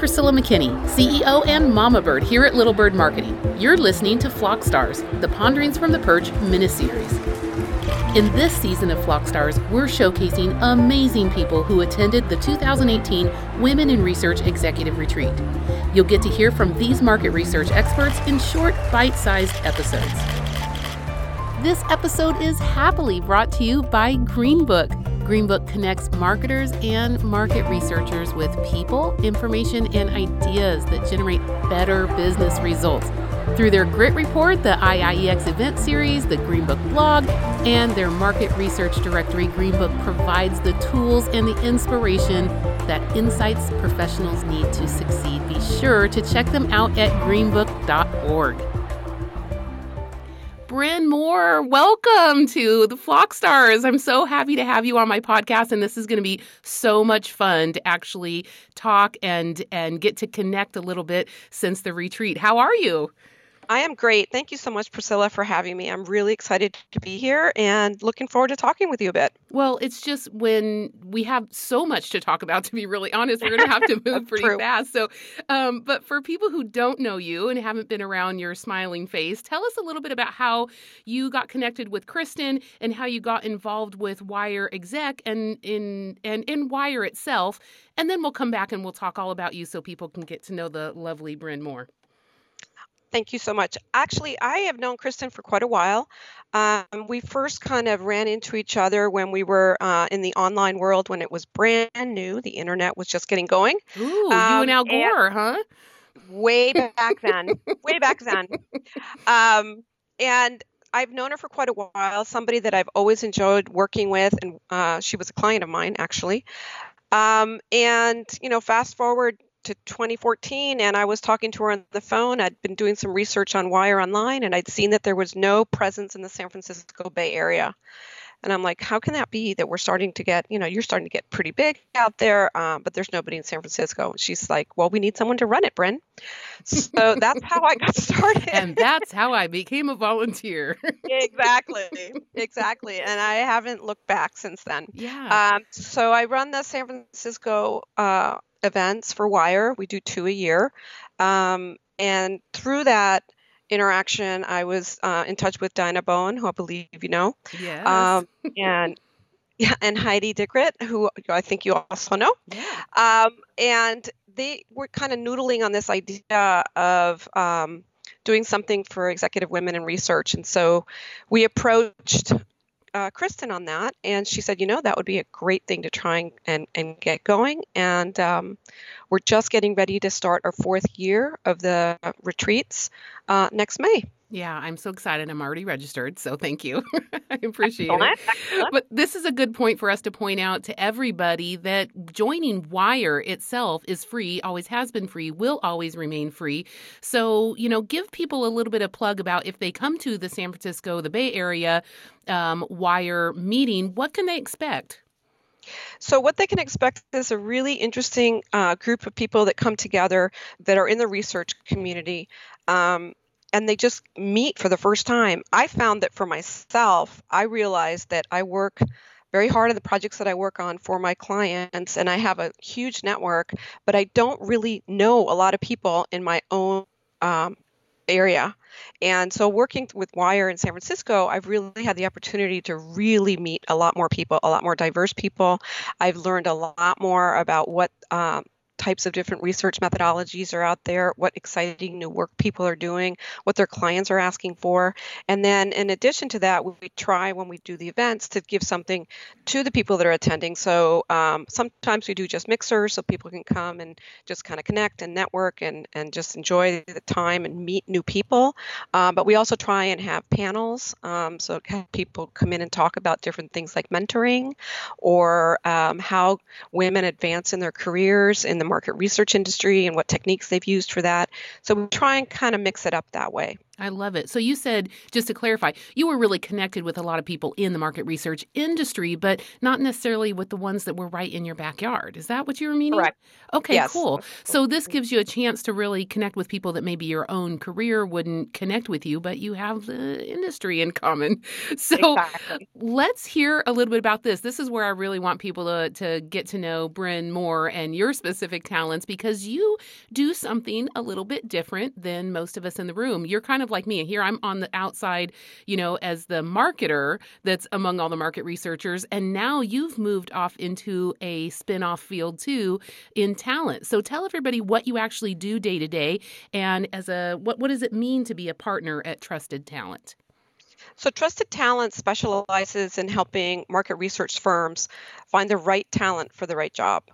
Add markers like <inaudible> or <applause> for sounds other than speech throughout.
Priscilla McKinney, CEO and Mama Bird here at Little Bird Marketing. You're listening to Flock Stars, the Ponderings from the Perch mini-series. In this season of Flock Stars, we're showcasing amazing people who attended the 2018 Women in Research Executive Retreat. You'll get to hear from these market research experts in short, bite sized episodes. This episode is happily brought to you by Greenbook. Greenbook connects marketers and market researchers with people, information, and ideas that generate better business results. Through their Grit Report, the IIEX event series, the Greenbook blog, and their market research directory, Greenbook provides the tools and the inspiration that insights professionals need to succeed. Be sure to check them out at greenbook.org. Bryn Moore, welcome to the Flock Stars. I'm so happy to have you on my podcast, and this is going to be so much fun to actually talk and and get to connect a little bit since the retreat. How are you? I am great. Thank you so much, Priscilla, for having me. I'm really excited to be here and looking forward to talking with you a bit. Well, it's just when we have so much to talk about, <laughs> to be really honest, we're going to have to <laughs> move pretty true. fast. So, um, but for people who don't know you and haven't been around your smiling face, tell us a little bit about how you got connected with Kristin and how you got involved with Wire Exec and in and in Wire itself. And then we'll come back and we'll talk all about you so people can get to know the lovely Bryn Moore. Thank you so much. Actually, I have known Kristin for quite a while. Um, we first kind of ran into each other when we were uh, in the online world when it was brand new. The internet was just getting going. Ooh, you and Al Um, and- Gore, huh? way <laughs> back then way back then um, and i've known her for quite a while somebody that i've always enjoyed working with and uh, she was a client of mine actually um, and you know fast forward to 2014 and i was talking to her on the phone i'd been doing some research on wire online and i'd seen that there was no presence in the san francisco bay area and I'm like, how can that be that we're starting to get, you know, you're starting to get pretty big out there, um, but there's nobody in San Francisco. And she's like, well, we need someone to run it, Bryn. So that's how I got <laughs> started. and that's how I became a volunteer. exactly, exactly. And I haven't looked back since then. yeah. Um, so I run the San Francisco uh, events for Wire. We do two a year. Um, and through that interaction, I was uh, in touch with Dyna Boen, who I believe you know. yes. um, and yeah, and Heidi Dickert, who I think you also know. yeah. Um, and they were kind of noodling on this idea of um, doing something for executive women in research, and so we approached uh, Kristin on that, and she said, you know, that would be a great thing to try and and, get going. And um, we're just getting ready to start our fourth year of the retreats uh, next May. Yeah, I'm so excited. I'm already registered, so thank you. <laughs> I appreciate it. Excellent, excellent. But this is a good point for us to point out to everybody that joining Wire itself is free, always has been free, will always remain free. So, you know, give people a little bit of plug about if they come to the San Francisco, the Bay Area um, Wire meeting, what can they expect? So, what they can expect is a really interesting uh, group of people that come together that are in the research community. Um, and they just meet for the first time. I found that for myself, I realized that I work very hard on the projects that I work on for my clients, and I have a huge network, but I don't really know a lot of people in my own um, area. And so, working with Wire in San Francisco, I've really had the opportunity to really meet a lot more people, a lot more diverse people. I've learned a lot more about what um, types of different research methodologies are out there, what exciting new work people are doing, what their clients are asking for. And then, in addition to that, we try when we do the events to give something to the people that are attending. So, um, sometimes we do just mixers so people can come and just kind of connect and network and, and just enjoy the time and meet new people. Uh, but we also try and have panels um, so people come in and talk about different things like mentoring or um, how women advance in their careers in the market research industry and what techniques they've used for that. So we try and kind of mix it up that way. I love it. So you said, just to clarify, you were really connected with a lot of people in the market research industry, but not necessarily with the ones that were right in your backyard. Is that what you were meaning? Correct. Okay, yes. cool. So this gives you a chance to really connect with people that maybe your own career wouldn't connect with you, but you have the industry in common. <laughs> So exactly. let's hear a little bit about this. This is where I really want people to, to get to know Bryn more and your specific talents because you do something a little bit different than most of us in the room. You're kind of like me. Here I'm on the outside, you know, as the marketer that's among all the market researchers. And now you've moved off into a spin off field too in talent. So tell everybody what you actually do day to day and as a what, what does it mean to be a partner at Trusted Talent? So, Trusted Talent specializes in helping market research firms find the right talent for the right job.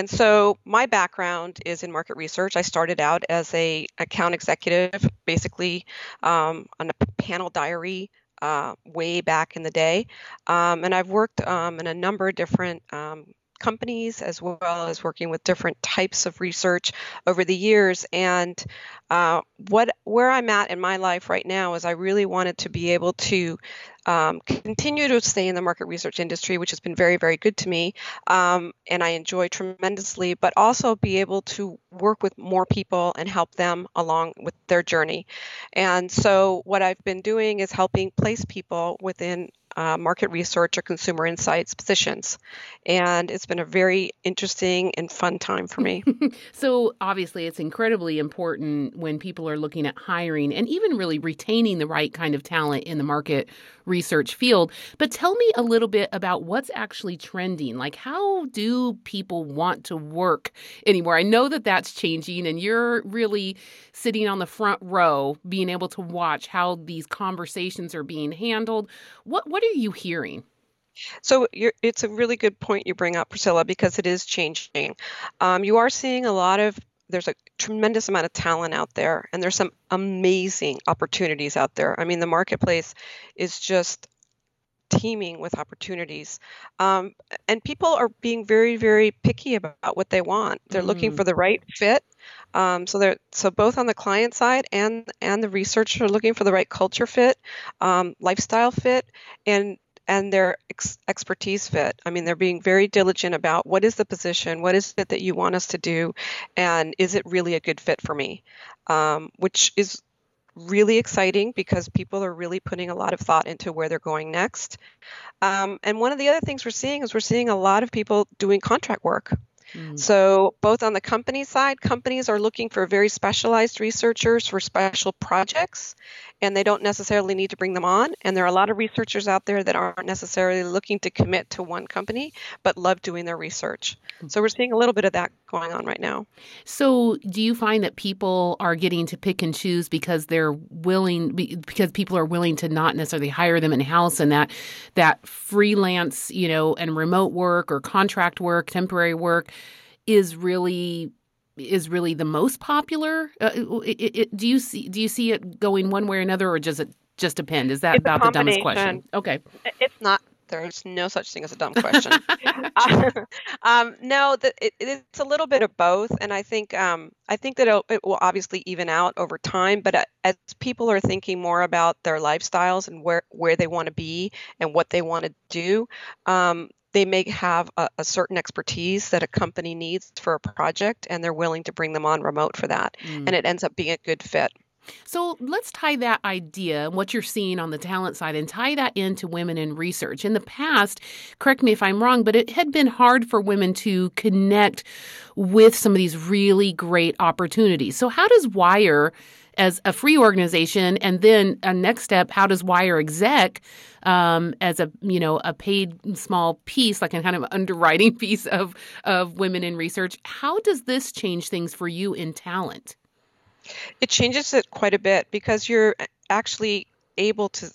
And so my background is in market research. I started out as a account executive, basically um, on a panel diary uh, way back in the day, um, and I've worked um, in a number of different um, companies as well as working with different types of research over the years. And uh, what where I'm at in my life right now is I really wanted to be able to um, continue to stay in the market research industry, which has been very, very good to me, um, and I enjoy tremendously, but also be able to work with more people and help them along with their journey. And so, what I've been doing is helping place people within uh, market research or consumer insights positions. And it's been a very interesting and fun time for me. <laughs> so, obviously, it's incredibly important when people are looking at hiring and even really retaining the right kind of talent in the market research field. But tell me a little bit about what's actually trending. Like, how do people want to work anymore? I know that that's changing, and you're really sitting on the front row, being able to watch how these conversations are being handled. What what are you hearing? So it's a really good point you bring up, Priscilla, because it is changing. Um, you are seeing a lot of there's a tremendous amount of talent out there and there's some amazing opportunities out there i mean the marketplace is just teeming with opportunities um, and people are being very very picky about what they want they're mm. looking for the right fit um, so they're so both on the client side and and the researcher are looking for the right culture fit um, lifestyle fit and and their ex- expertise fit. I mean, they're being very diligent about what is the position, what is it that you want us to do, and is it really a good fit for me? Um, which is really exciting because people are really putting a lot of thought into where they're going next. Um, and one of the other things we're seeing is we're seeing a lot of people doing contract work. Mm. So, both on the company side, companies are looking for very specialized researchers for special projects, and they don't necessarily need to bring them on. And there are a lot of researchers out there that aren't necessarily looking to commit to one company, but love doing their research. So, we're seeing a little bit of that going on right now. So, do you find that people are getting to pick and choose because they're willing, because people are willing to not necessarily hire them in house, and that that freelance, you know, and remote work or contract work, temporary work is really is really the most popular? Uh, it, it, do you see do you see it going one way or another, or does it just depend? Is that it's about the dumbest question? Okay, it's not. There's no such thing as a dumb question. <laughs> <laughs> um, no, the, it, it's a little bit of both, and I think um, I think that it will obviously even out over time. But uh, as people are thinking more about their lifestyles and where where they want to be and what they want to do, um, they may have a, a, certain expertise that a company needs for a project and they're willing to bring them on remote for that mm. and it ends up being a good fit so let's tie that idea, what you're seeing on the talent side, and tie that into women in research. In the past, correct me if I'm wrong, but it had been hard for women to connect with some of these really great opportunities. So, how does Wire as a free organization, and then a next step, how does Wire Exec um, as a you know a paid small piece, like a kind of underwriting <laughs> piece of of women in research? How does this change things for you in talent? It changes it quite a bit because you're actually able to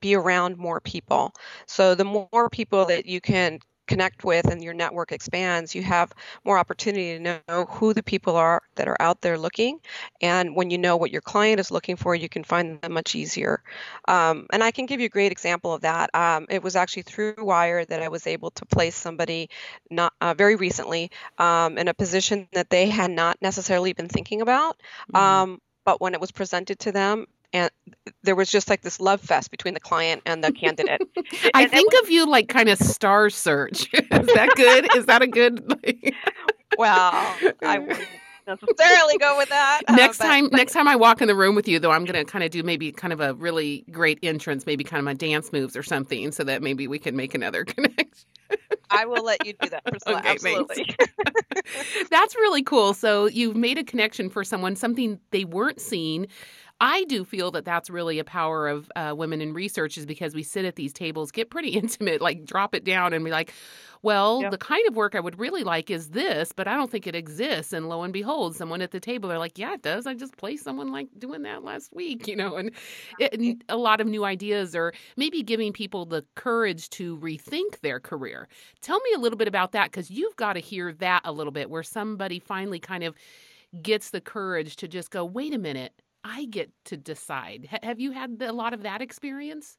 be around more people. So the more people that you can connect with and your network expands, you have more opportunity to know who the people are that are out there looking. And when you know what your client is looking for, you can find them much easier. Um, and I can give you a great example of that. Um, it was actually through Wire that I was able to place somebody not uh, very recently um, in a position that they had not necessarily been thinking about. Mm-hmm. Um, but when it was presented to them, and there was just like this love fest between the client and the candidate. <laughs> I And think was- of you like kind of star search. <laughs> Is that good? Is that a good? like- <laughs> well, I wouldn't necessarily go with that. uh, next but- time, but next time I walk in the room with you, though, I'm gonna kind of do maybe kind of a really great entrance, maybe kind of my dance moves or something, so that maybe we can make another connection. I will let you do that, Priscilla. Okay, absolutely. That's really cool. So you've made a connection for someone, something they weren't seeing. I do feel that that's really a power of uh, women in research is because we sit at these tables, get pretty <laughs> intimate, like drop it down and be like, well, Yep. the kind of work I would really like is this, but I don't think it exists. And lo and behold, someone at the table, they're like, yeah, it does. I just placed someone like doing that last week, <laughs> you know, and, it, and a lot of new ideas or maybe giving people the courage to rethink their career. Tell me a little bit about that because you've got to hear that a little bit where somebody finally kind of gets the courage to just go, wait a minute, I get to decide. Ha- have you had a lot of that experience?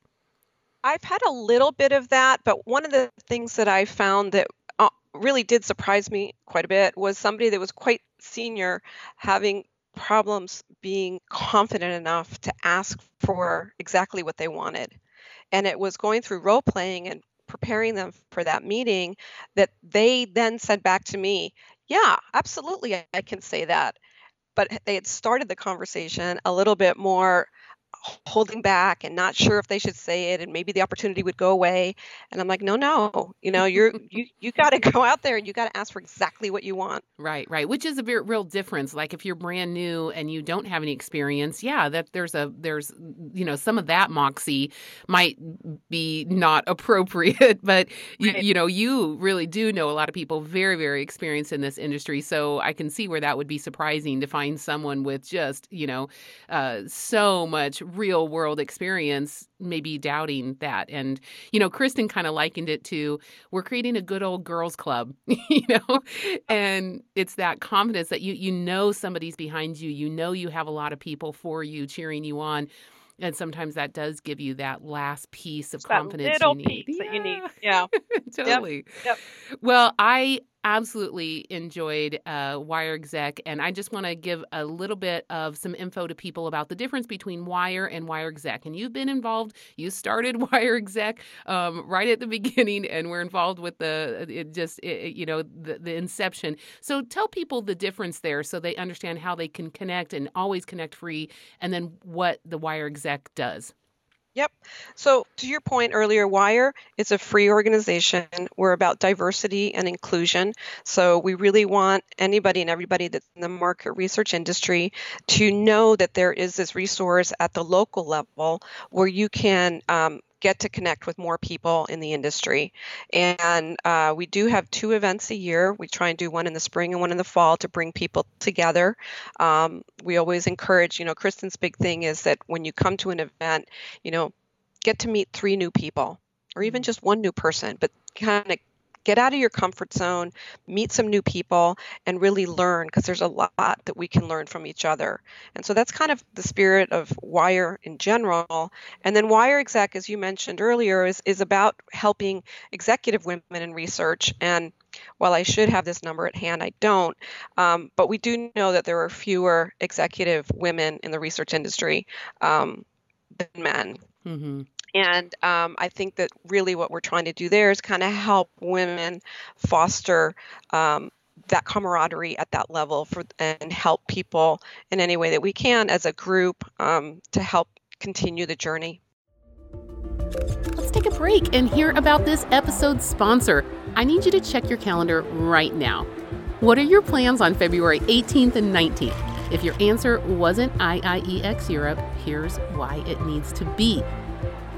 I've had a little bit of that, but one of the things that I found that uh, really did surprise me quite a bit was somebody that was quite senior having problems being confident enough to ask for exactly what they wanted. And it was going through role playing and preparing them for that meeting that they then said back to me, Yeah, absolutely, I can say that. But they had started the conversation a little bit more holding back and not sure if they should say it and maybe the opportunity would go away and i'm like no no you know you're <laughs> you you got to go out there and you got to ask for exactly what you want Right, right. Which is a very real difference. Like if you're brand new and you don't have any experience, yeah, that there's a there's you know some of that moxie might be not <laughs> appropriate, but you, Right. you know you really do know a lot of people very very experienced in this industry. So I can see where that would be surprising to find someone with just you know uh, so much real world experience maybe doubting that. And you know Kristin kind of likened it to we're creating a good old girls club, <laughs> you know, and it's that confidence that you you know somebody's behind you you know you have a lot of people for you cheering you on and sometimes that does give you that last piece of that confidence you need. piece that you need. Yeah, yeah. <laughs> Totally. Yep. well i absolutely enjoyed uh, wire exec and i just want to give a little bit of some info to people about the difference between wire and wire exec and you've been involved you started <laughs> wire exec um, right at the <laughs> beginning and we're involved with the it just it- you know the, the inception. So tell people the difference there so they understand how they can connect and always connect free and then what the wire exec does Yep. So, to your point earlier, Wire is a free organization. We're about diversity and inclusion. So, we really want anybody and everybody that's in the market research industry to know that there is this resource at the local level where you can um, get to connect with more people in the industry. And uh, we do have two events a year. We try and do one in the spring and one in the fall to bring people together. Um, we always encourage, you know, Kristin's big thing is that when you come to an event, you know, get to meet three new people or even just one new person, but kind of get out of your comfort zone, meet some new people, and really learn because there's a lot that we can learn from each other. And so that's kind of the spirit of Wire in general. And then Wire Exec, as you mentioned earlier, is, is about helping executive women in research. And while I should have this number at hand, I don't. Um, but we do know that there are fewer executive women in the research industry um, than men. mm-hmm. And um, I think that really what we're trying to do there is kind of help women foster um, that camaraderie at that level for and help people in any way that we can as a group um, to help continue the journey. Let's take a break and hear about this episode's sponsor. I need you to check your calendar right now. What are your plans on February 18th and 19th? If your answer wasn't IIEX Europe, here's why it needs to be.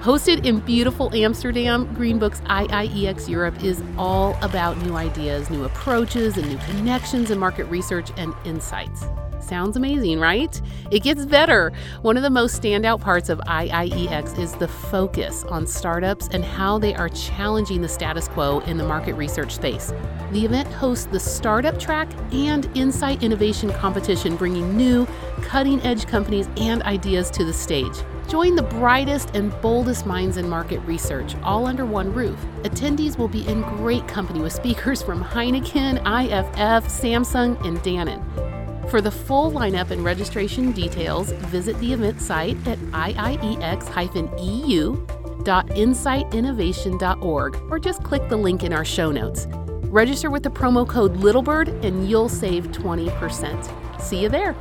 Hosted in beautiful Amsterdam, Greenbook's IIEX Europe is all about new ideas, new approaches, and new connections in market research and insights. Sounds amazing, right? It gets better. One of the most standout parts of IIEX is the focus on startups and how they are challenging the status quo in the market research space. The event hosts the Startup Track and Insight Innovation Competition, bringing new, cutting edge companies and ideas to the stage. Join the brightest and boldest minds in market research, all under one roof. Attendees will be in great company with speakers from Heineken, IFF, Samsung, and Dannon. For the full lineup and registration details, visit the event site at iiex-eu.insightinnovation.org or just click the link in our show notes. Register with the promo code LittleBird and you'll save 20%. See you there.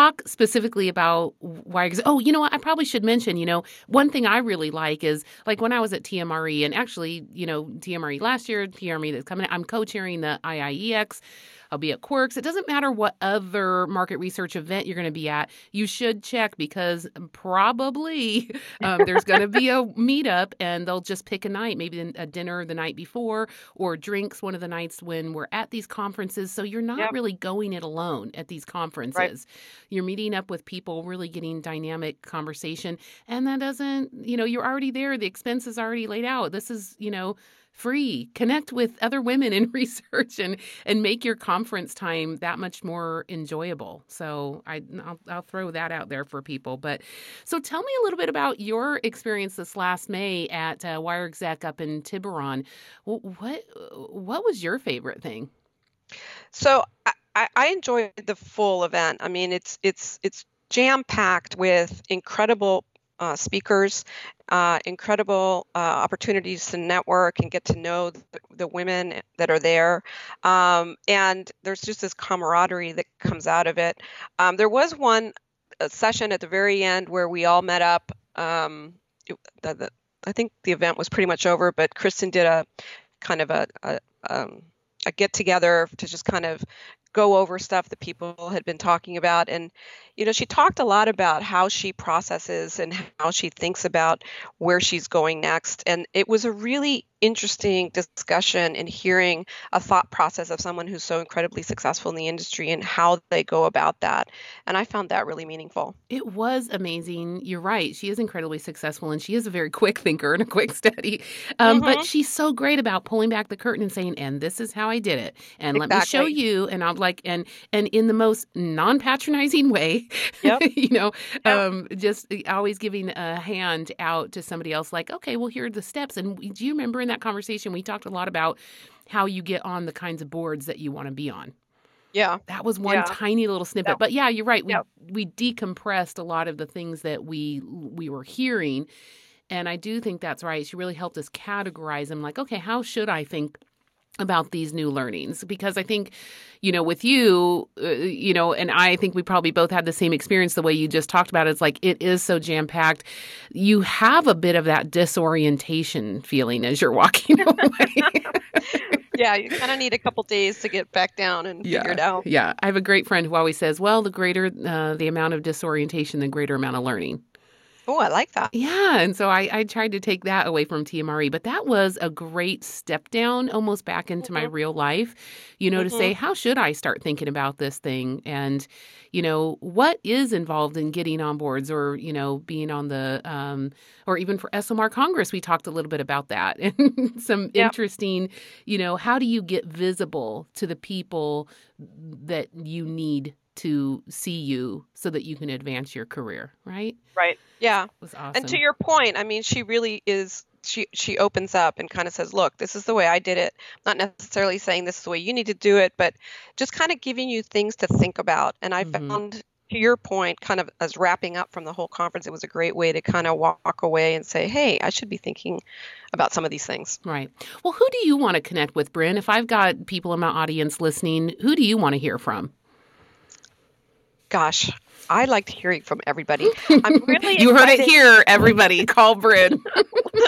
Talk specifically about why. Oh, you know what? I probably should mention, you know, one thing I really like is like when I was at TMRE, and actually, you know, TMRE last year, TMRE that's coming, I'm co chairing the IIEX I'll be at Quirks. It doesn't matter what other market research event you're going to be at. You should check because probably <laughs> um, there's going to be a meetup and they'll just pick a night, maybe a dinner the night before or drinks one of the nights when we're at these conferences. So you're not yep. really going it alone at these conferences. Right. You're meeting up with people, really getting dynamic conversation. And that doesn't, you know, you're already there. The expense is already laid out. This is, you know, free. Connect with other women in <laughs> research and and make your conference time that much more enjoyable. So I I'll, I'll throw that out there for people. But so tell me a little bit about your experience this last May at uh, up in Tiburon. What what was your favorite thing? So I, I enjoyed the full event. I mean, it's it's it's jam packed with incredible uh, speakers, uh, incredible uh, opportunities to network and get to know the, the women that are there. Um, and there's just this camaraderie that comes out of it. Um, there was one session at the very end where we all met up. Um, it, the, the, I think the event was pretty much over, but Kristin did a kind of a, a, um, a get together to just kind of go over stuff that people had been talking about and you know she talked a lot about how she processes and how she thinks about where she's going next and it was a really interesting discussion and hearing a thought process of someone who's so incredibly successful in the industry and how they go about that. And I found that really meaningful. It was amazing. You're right. She is incredibly successful and she is a very <laughs> quick thinker and a quick study. Um, mm-hmm. But she's so great about pulling back the curtain and saying, and this is how I did it. And exactly. let me show you. And I'm like, and and in the most non patronizing way, <laughs> yep. you know, yep. um, just always giving a hand out to somebody else, like, okay, well, here are the steps. And do you remember in that conversation, we talked a lot about how you get on the kinds of boards that you want to be on. Yeah. That was one yeah. tiny little snippet. Yeah. But yeah, you're right. We yeah. we decompressed a lot of the things that we we were hearing. And I do think that's right. She really helped us categorize them like, okay, how should I think about these new learnings because I think, you know, with you, uh, you know, and I think we probably both had the same experience the way you just talked about it. It's like it is so jam packed. You have a bit of that disorientation feeling as you're <laughs> walking away. yeah, you kind of need a couple days to get back down and yeah, figure it out. Yeah, I have a great friend who always says, "Well, the greater uh, the amount of disorientation, the greater amount of learning." Oh, I like that. Yeah. And so I, I tried to take that away from TMRE, but that was a great step down almost back into mm-hmm. my real life, you know, mm-hmm. to say, how should I start thinking about this thing? And, you know, what is involved in getting on boards or, you know, being on the, um, or even for ESOMAR Congress, we talked a little bit about that <laughs> and some yep. interesting, you know, how do you get visible to the people that you need to see you so that you can advance your career, right? Right. Yeah. It was awesome. And to your point, I mean, she really is she she opens up and kind of says, "Look, this is the way I did it." Not necessarily saying this is the way you need to do it, but just kind of giving you things to think about. And I mm-hmm. found to your point, kind of as wrapping up from the whole conference, it was a great way to kind of walk away and say, hey, I should be thinking about some of these things. Right. Well, who do you want to connect with, Bryn? If I've got people in my audience listening, who do you want to hear from? Gosh, I liked hearing from everybody. <laughs> I'm really you heard it here, everybody. Call Bryn.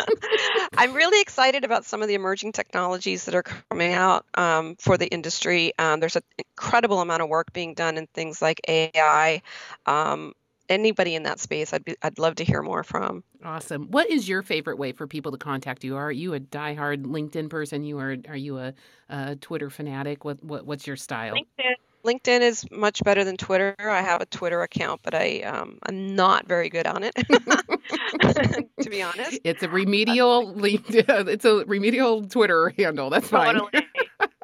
<laughs> I'm really excited about some of the emerging technologies that are coming out um, for the industry. Um, there's an incredible amount of work being done in things like AI. Um, anybody in that space, I'd be, I'd love to hear more from. Awesome. What is your favorite way for people to contact you? Are you a diehard LinkedIn person? You are are you a, a Twitter fanatic? What, what what's your style? LinkedIn LinkedIn is much better than Twitter. I have a Twitter account, but I um, I'm not very good on it, <laughs> to be honest. It's a remedial. <laughs> <laughs> it's a remedial Twitter handle. That's fine. Totally.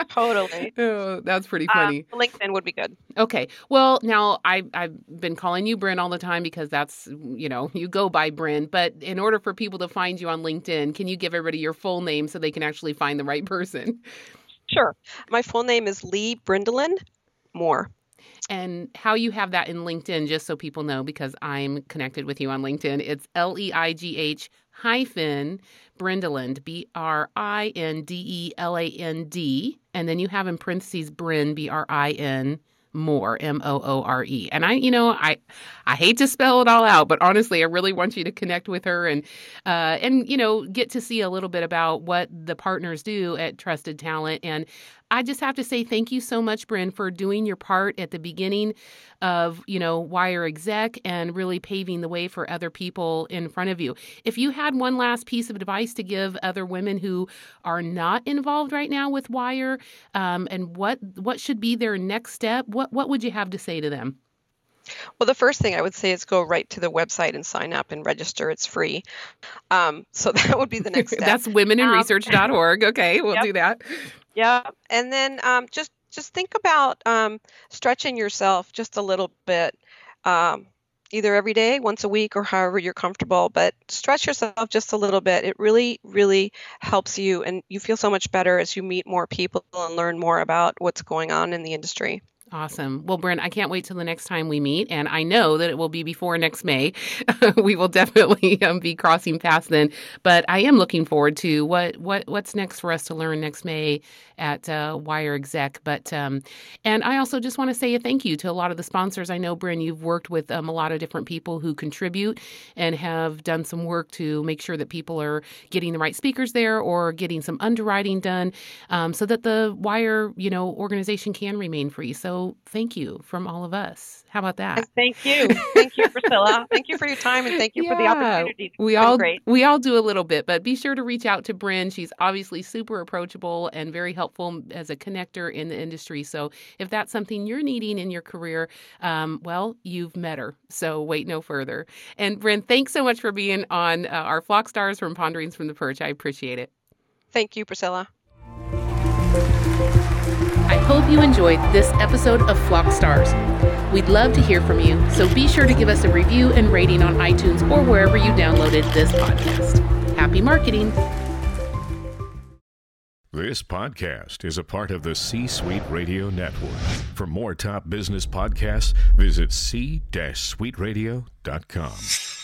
totally. Oh, that's pretty funny. Uh, LinkedIn would be good. Okay. Well, now I I've been calling you Bryn all the time because that's you know you go by Bryn. But in order for people to find you on LinkedIn, can you give everybody your full name so they can actually find the right person? Sure. My full name is Leigh Brindeland Moore and how you have that in LinkedIn, just so people know, because I'm connected with you on LinkedIn. It's L E I G H hyphen Brindeland, B R I N D E L A N D. And then you have in parentheses Bryn, B R I N more m o o r e and i you know i i hate to spell it all out but honestly i really want you to connect with her and uh and you know get to see a little bit about what the partners do at trusted talent and I just have to say thank you so much, Bryn, for doing your part at the beginning of, you know, Wire Exec and really paving the way for other people in front of you. If you had one last piece of advice to give other women who are not involved right now with Wire, um, and what what should be their next step, what what would you have to say to them? Well, the first thing I would say is go right to the website and sign up and register. It's free. Um, so <laughs> that would be the next <laughs> step. That's womeninresearch.org. Okay, we'll yep. do that. Yeah, and then um, just just think about um, stretching yourself just a little bit, um, either every day, once a week, or however you're comfortable. But stretch yourself just a little bit. It really, really helps you, and you feel so much better as you meet more people and learn more about what's going on in the industry. Awesome. Well, Bryn, I can't wait till the next time we meet. And I know that it will be before next May. <laughs> we will definitely um, be crossing paths then. But I am looking forward to what, what what's next for us to learn next May at uh, Wire Exec. But um, and I also just want to say a thank you to a lot of the sponsors. I know, Bryn, you've worked with um, a lot of different people who contribute and have done some work to make sure that people are getting the right speakers there or getting some underwriting done um, so that the Wire, you know, organization can remain free. So thank you from all of us. How about that? Thank you. Thank you, Priscilla. thank you for your time and thank you yeah, for the opportunity. We all great. we all do a little bit, but be sure to reach out to Bryn. She's obviously super approachable and very helpful as a connector in the industry. So if that's something you're needing in your career, um, well, you've met her. So wait no further. And Bryn, thanks so much for being on uh, our Flock Stars from Ponderings from the Perch. I appreciate it. Thank you, Priscilla. Hope you enjoyed this episode of Flock Stars. We'd love to hear from you, so be sure to give us a review and rating on iTunes or wherever you downloaded this podcast. Happy marketing! This podcast is a part of the C Suite Radio Network. For more top business podcasts, visit c-suiteradio.com.